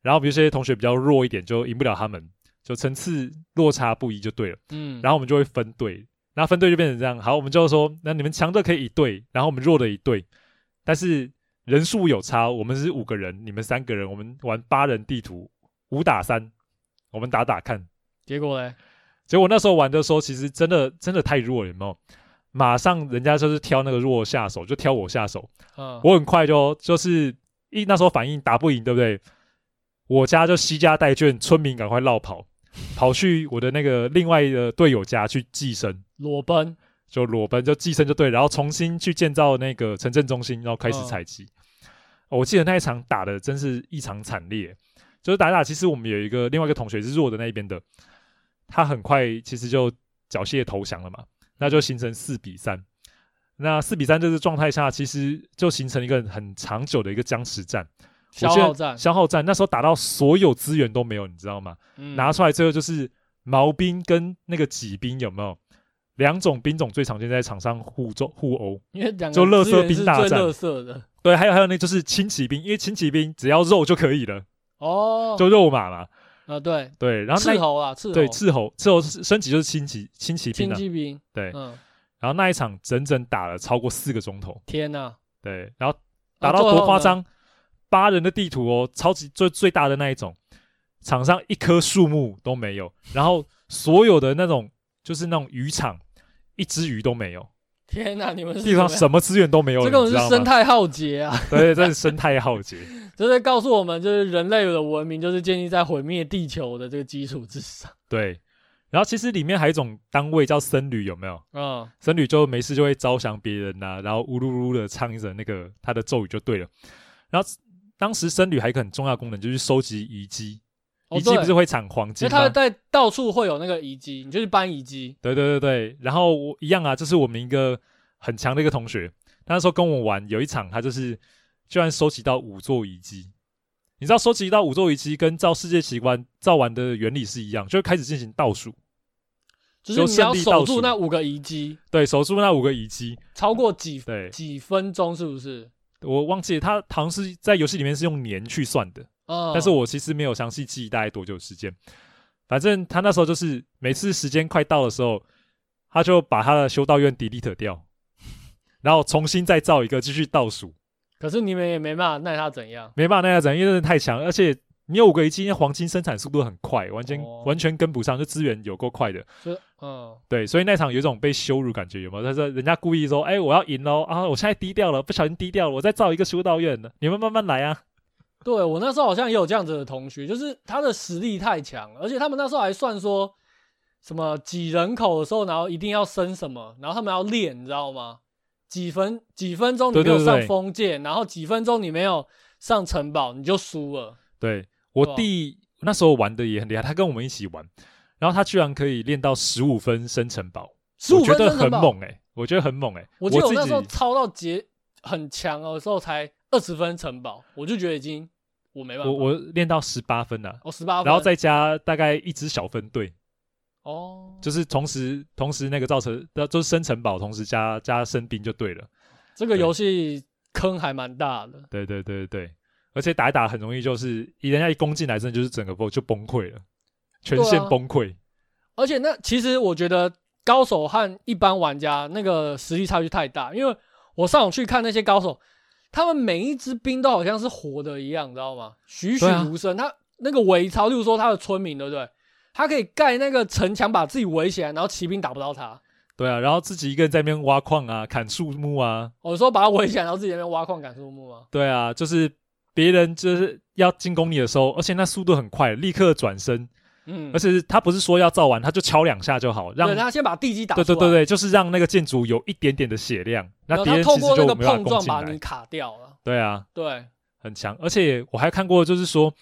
然后比如说同学比较弱一点就赢不了他们，就层次落差不一就对了。嗯，然后我们就会分队，那分队就变成这样。好，我们就说那你们强的可以一队，然后我们弱的一队，但是人数有差，我们是五个人，你们三个人，我们玩八人地图五打三，我们打打看。结果呢？结果那时候玩的时候，其实真的真的太弱了，有没有？马上人家就是挑那个弱下手，就挑我下手。嗯，我很快就就是一那时候反应打不赢，对不对？我家就惜家带眷，村民赶快绕跑，跑去我的那个另外的队友家去寄生，裸奔就裸奔就寄生就对，然后重新去建造那个城镇中心，然后开始采集。嗯，我记得那一场打的真是异常惨烈，就是打打，其实我们有一个另外一个同学是弱的那一边的，他很快其实就缴械投降了嘛，那就形成四比三。那四比三这个状态下，其实就形成一个很长久的一个僵持战，消耗战，消耗战。那时候打到所有资源都没有，你知道吗？嗯、拿出来最后就是毛兵跟那个戟兵有没有？两种兵种最常见在场上互斗互殴，因为两就乐色兵大战。对，还有还有那就是轻骑兵，因为轻骑兵只要肉就可以了。哦，就肉马嘛。啊，对对，然后斥候啊，斥候，对斥候，斥候升级就是轻骑轻骑兵，轻骑兵，对，嗯。然后那一场整整打了超过四个钟头，天呐！对，然后打到多夸张，八人的地图哦，超级最最大的那一种，场上一棵树木都没有，然后所有的那种就是那种渔场，一只鱼都没有。天呐！你们地方什么资源都没有，这个是生态浩劫啊！对，这是生态浩劫，这是告诉我们，就是人类的文明就是建立在毁灭地球的这个基础之上。对。然后其实里面还有一种单位叫僧侣，有没有？嗯，僧侣就没事就会招降别人呐、啊，然后呜噜噜的唱一首那个他的咒语就对了。然后当时僧侣还有一个很重要的功能就是收集遗迹，遗迹不是会产黄金吗？他在到处会有那个遗迹，你就去搬遗迹。对对对对，然后我一样啊，这是我们一个很强的一个同学，他那时候跟我玩有一场，他就是居然收集到五座遗迹。你知道收集到五座遗迹跟造世界奇观造完的原理是一样，就开始进行倒数，就是你要守住那五个遗迹，对，守住那五个遗迹，超过几对。几分钟是不是？我忘记了，他好像是在游戏里面是用年去算的，嗯，但是我其实没有详细记忆大概多久时间，反正他那时候就是每次时间快到的时候，他就把他的修道院 delete 掉，然后重新再造一个继续倒数。可是你们也没办法奈他怎样，没办法奈他怎样，因为真的太强，而且你有五个遗迹，黄金生产速度很快，完全、哦、完全跟不上，就资源有够快的。是，嗯，对，所以那场有一种被羞辱感觉，有没有？他说人家故意说，哎、欸，我要赢喽啊！我现在低调了，不小心低调了，我再造一个修道院呢，你们慢慢来啊。对，我那时候好像也有这样子的同学，就是他的实力太强，而且他们那时候还算说什么挤人口的时候，然后一定要升什么，然后他们要练，你知道吗？几分几分钟你没有上封建，然后几分钟你没有上城堡，你就输了。对，我弟那时候玩的也很厉害，他跟我们一起玩，然后他居然可以练到十五分升城堡，我觉得很猛哎、欸，我觉得很猛哎、欸。我记得我那时候超到结很强的时候才二十分城堡，我就觉得已经我没办法。我我练到十八分了、啊，哦十八分，然后再加大概一支小分队。哦，就是同时同时那个造成的，就是升城堡，同时加加生兵就对了。这个游戏坑还蛮大的。对对对对，而且打一打很容易，就是一人家一攻进来，真的就是整个波就崩溃了，全线崩溃。啊。而且那其实我觉得高手和一般玩家那个实力差距太大，因为我上网去看那些高手，他们每一只兵都好像是活的一样，你知道吗？栩栩如生。啊、他那个伪操，例如说他的村民，对不对？他可以盖那个城墙，把自己围起来，然后骑兵打不到他。对啊，然后自己一个人在那边挖矿啊，砍树木啊。我说把他围起来，然后自己在那边挖矿、砍树木啊。对啊，就是别人就是要进攻你的时候，而且那速度很快，立刻转身。嗯，而且他不是说要造完，他就敲两下就好，让他先把地基打。对对对对，就是让那个建筑有一点点的血量，那别人其实就没有碰撞把你卡掉了。对啊，对，很强。而且我还看过，就是说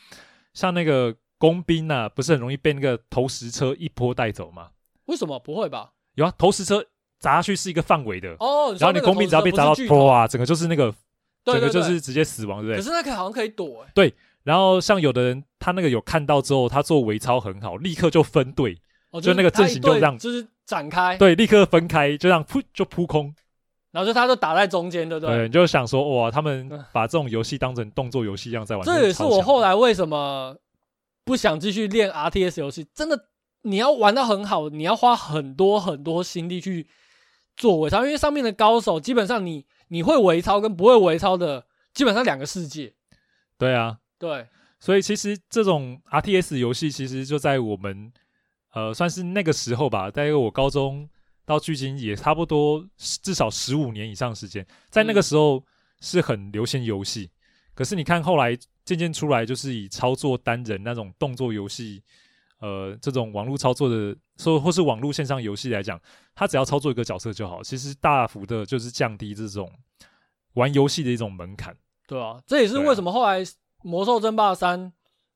像那个。工兵呐、啊，不是很容易被那个投石车一波带走吗？为什么不会吧？有啊，投石车砸下去是一个范围的哦。然后你工兵只要被砸到，哇，整个就是那个，整个就是直接死亡，对不对？可是那个好像可以躲、欸，对。然后像有的人，他那个有看到之后，他做微操很好，立刻就分队，哦、就那个阵型就这样，就是展开，对，立刻分开，就这样扑就扑空，然后就他就打在中间，对不对？对，你就想说，哇，他们把这种游戏当成动作游戏一样在玩。这也是我后来为什么。不想继续练 RTS 游戏，真的，你要玩到很好，你要花很多很多心力去做微操，因为上面的高手基本上你你会微操跟不会微操的，基本上两个世界。对啊，对，所以其实这种 RTS 游戏其实就在我们呃算是那个时候吧，大概我高中到距今也差不多至少十五年以上时间，在那个时候是很流行游戏。嗯可是你看，后来渐渐出来，就是以操作单人那种动作游戏，呃，这种网络操作的，说或是网络线上游戏来讲，它只要操作一个角色就好，其实大幅的就是降低这种玩游戏的一种门槛。对啊，这也是为什么后来《魔兽争霸三》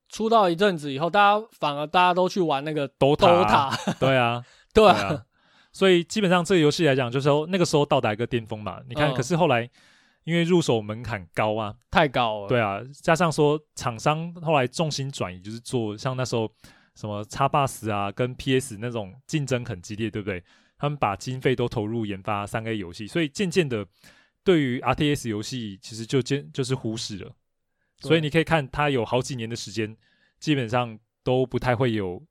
出道一阵子以后，大家反而大家都去玩那个 DOTA，啊对啊，对啊，所以基本上这个游戏来讲，就是说那个时候到达一个巅峰嘛。你看，可是后来因为入手门槛高啊，太高了，对啊，加上说厂商后来重心转移，就是做像那时候什么 Xbox 啊，跟 PS 那种竞争很激烈，对不对？他们把经费都投入研发三 A 游戏，所以渐渐的对于 RTS 游戏其实就渐就是忽视了。所以你可以看，它有好几年的时间，基本上都不太会有，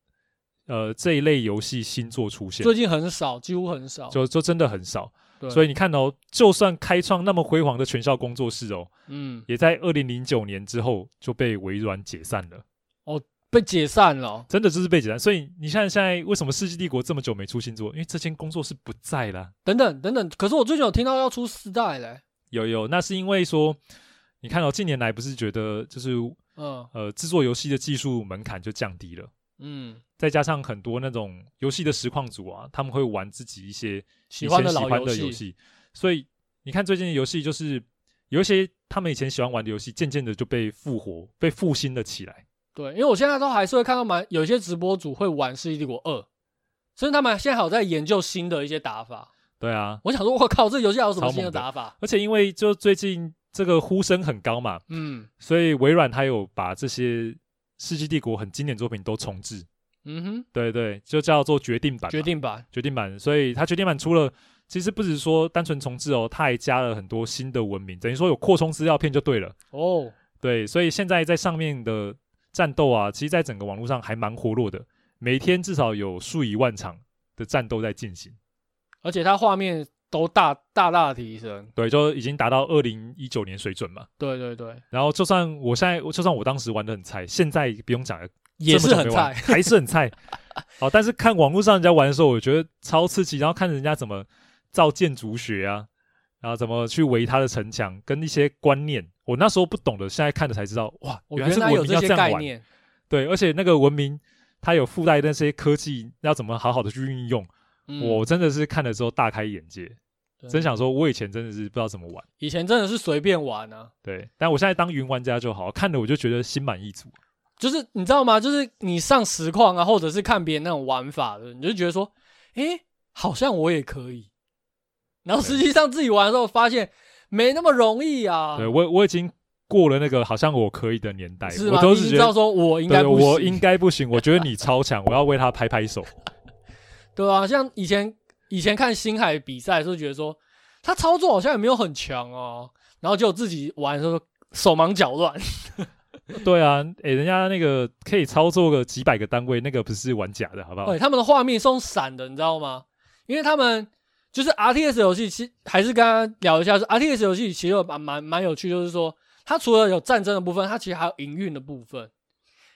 呃，这一类游戏新作出现。最近很少，几乎很少，就就真的很少。所以你看哦，就算开创那么辉煌的全效工作室哦，嗯，也在二零零九年之后就被微软解散了。哦，被解散了，真的就是被解散。所以你看现在为什么《世纪帝国》这么久没出新作？因为这间工作室不在了。等等等等，可是我最近有听到要出四代嘞。有有，那是因为说。你看哦近年来不是觉得就是，嗯呃，制作游戏的技术门槛就降低了，嗯，再加上很多那种游戏的实况组啊，他们会玩自己一些喜欢的老游戏，所以你看最近的游戏就是有一些他们以前喜欢玩的游戏，渐渐的就被复活、被复兴了起来。对，因为我现在都还是会看到蛮有些直播组会玩《世纪帝国二》，甚至他们现在还有在研究新的一些打法。对啊，我想说，我靠，这游戏还有什么新的打法？而且因为就最近。这个呼声很高嘛，嗯，所以微软它有把这些《世纪帝国》很经典作品都重置，嗯哼，对对，就叫做决定版，决定版，决定版。所以它决定版出了，其实不只是说单纯重置哦，它还加了很多新的文明，等于说有扩充资料片就对了。哦，对，所以现在在上面的战斗啊，其实在整个网络上还蛮活络的，每天至少有数以万场的战斗在进行，而且它画面。都大大大的提升，对，就已经达到二零一九年水准嘛。对对对。然后就算我现在，就算我当时玩的很菜，现在不用讲了，也是很菜，还是很菜。好，但是看网络上人家玩的时候，我觉得超刺激。然后看人家怎么造建筑学啊，然后怎么去围他的城墙，跟一些观念，我那时候不懂的，现在看了才知道，哇，原来是文明要这样玩。对，而且那个文明它有附带那些科技，要怎么好好的去运用。嗯、我真的是看了之后大开眼界，真想说，我以前真的是不知道怎么玩，以前真的是随便玩啊。对，但我现在当云玩家就好，看了我就觉得心满意足。就是你知道吗？就是你上实况啊，或者是看别人那种玩法的，你就觉得说，诶、欸，好像我也可以。然后实际上自己玩的时候，发现没那么容易啊。对，我我已经过了那个好像我可以的年代，是？我都是知道说我应该，我应该不行。我觉得你超强，我要为他拍拍手。对啊，像以前以前看星海比赛的时候，觉得说他操作好像也没有很强哦，然后就自己玩的时候手忙脚乱。对啊，诶、欸，人家那个可以操作个几百个单位，那个不是玩假的，好不好？对，他们的画面是用闪的，你知道吗？因为他们就是 RTS 游戏，其实还是刚刚聊一下，是 RTS 游戏其实蛮蛮蛮有趣，就是说它除了有战争的部分，它其实还有营运的部分。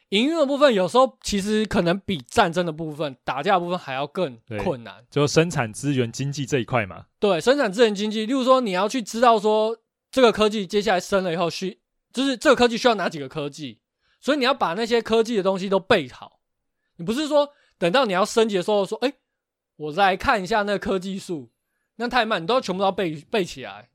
营运的部分有时候其实可能比战争的部分、打架的部分还要更困难，就生产资源经济这一块嘛。对，生产资源经济，例如说你要去知道说这个科技接下来升了以后需，就是这个科技需要哪几个科技，所以你要把那些科技的东西都备好。你不是说等到你要升级的时候说，哎，我再看一下那个科技树，那太慢，你都要全部都要备备起来，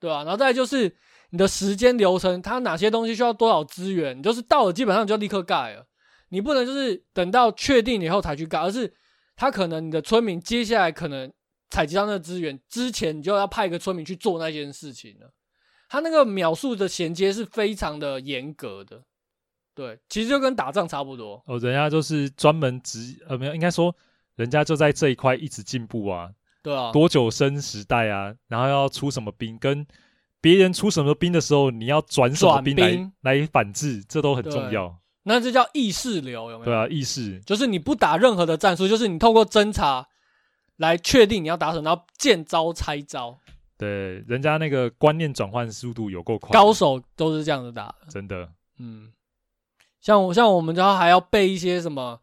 对吧？然后再来就是。你的时间流程，它哪些东西需要多少资源，你就是到了基本上就立刻盖了，你不能就是等到确定以后才去盖，而是他可能你的村民接下来可能采集到那个资源之前，你就要派一个村民去做那件事情了。他那个秒数的衔接是非常的严格的，对，其实就跟打仗差不多。哦，人家就是专门职，呃，没有，应该说人家就在这一块一直进步啊，对啊，多久生时代啊，然后要出什么兵跟。别人出什么兵的时候，你要转什么兵来反制，这都很重要。那这叫意识流，有没有？对啊，意识就是你不打任何的战术，就是你透过侦查来确定你要打什么，然后见招拆招。对，人家那个观念转换速度有够快，高手都是这样子打的，真的。嗯，像我像我们家还要背一些什么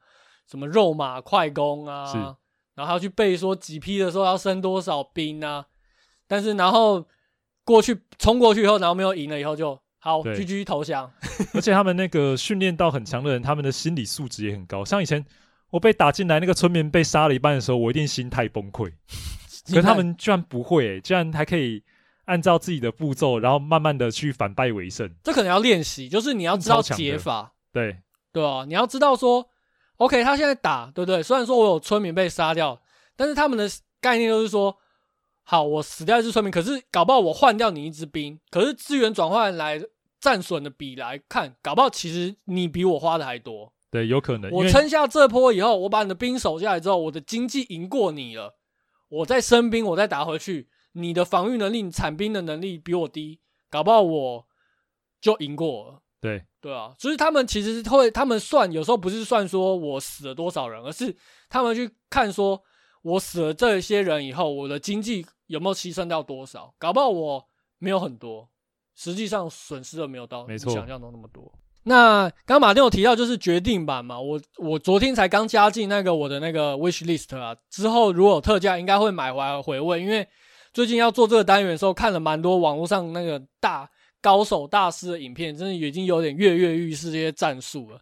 什么肉马快攻啊，是然后还要去背说几批的时候要升多少兵啊，但是然后。过去冲过去以后，然后没有赢了以后就好，GG 投降。而且他们那个训练到很强的人，他们的心理素质也很高。像以前我被打进来，那个村民被杀了一半的时候，我一定心态崩溃。可是他们居然不会、欸，居然还可以按照自己的步骤，然后慢慢的去反败为胜。这可能要练习，就是你要知道解法。对对吧、啊？你要知道说，OK，他现在打，对不对？虽然说我有村民被杀掉，但是他们的概念就是说，好，我死掉一只村民，可是搞不好我换掉你一支兵，可是资源转换来战损的比来看，搞不好其实你比我花的还多。对，有可能。我撑下这波以后，我把你的兵守下来之后，我的经济赢过你了，我再升兵，我再打回去，你的防御能力、产兵的能力比我低，搞不好我就赢过了。对对啊，所以他们其实会，他们算有时候不是算说我死了多少人，而是他们去看说我死了这些人以后，我的经济有没有牺牲掉多少？搞不好我没有很多，实际上损失的没有到你想象中那么多。那刚刚马丁有提到就是决定版嘛，我我昨天才刚加进那个我的那个 wish list 啊，之后如果有特价，应该会买回来回味，因为最近要做这个单元的时候，看了蛮多网络上那个大。高手大师的影片，真的已经有点跃跃欲试这些战术了。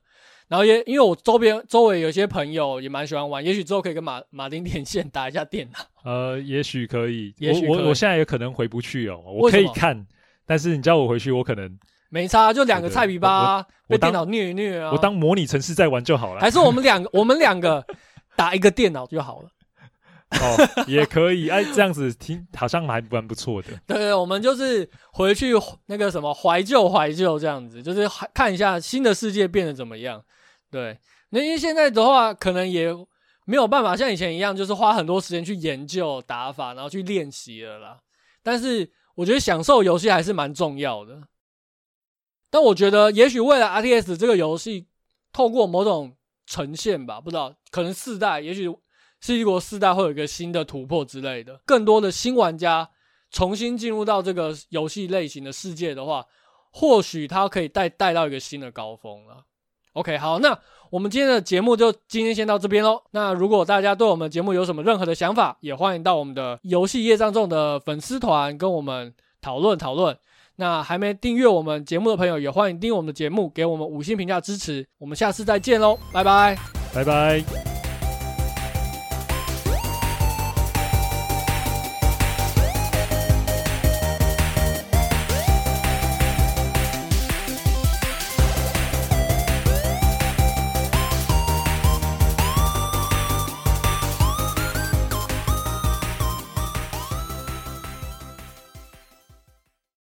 然后也因为我周边周围有些朋友也蛮喜欢玩，也许之后可以跟马马丁连线打一下电脑。呃，也许可以。也许我我我现在也可能回不去哦，我可以看，但是你叫我回去，我可能没差，就两个菜皮吧，被电脑虐一虐啊。我当模拟城市在玩就好了。还是我们两个，我们两个打一个电脑就好了。哦，也可以，哎，这样子听好像还蛮不错的。对，我们就是回去那个什么怀旧怀旧这样子，就是看一下新的世界变得怎么样。对，那因为现在的话，可能也没有办法像以前一样，就是花很多时间去研究打法，然后去练习了啦。但是我觉得享受游戏还是蛮重要的。但我觉得，也许未来 RTS 这个游戏透过某种呈现吧，不知道，可能四代，也许。世纪国四代会有一个新的突破之类的，更多的新玩家重新进入到这个游戏类型的世界的话，或许它可以带带到一个新的高峰了。OK，好，那我们今天的节目就今天先到这边喽。那如果大家对我们节目有什么任何的想法，也欢迎到我们的游戏业障重的粉丝团跟我们讨论讨论。那还没订阅我们节目的朋友，也欢迎订阅我们的节目，给我们五星评价支持。我们下次再见喽，拜拜，拜拜。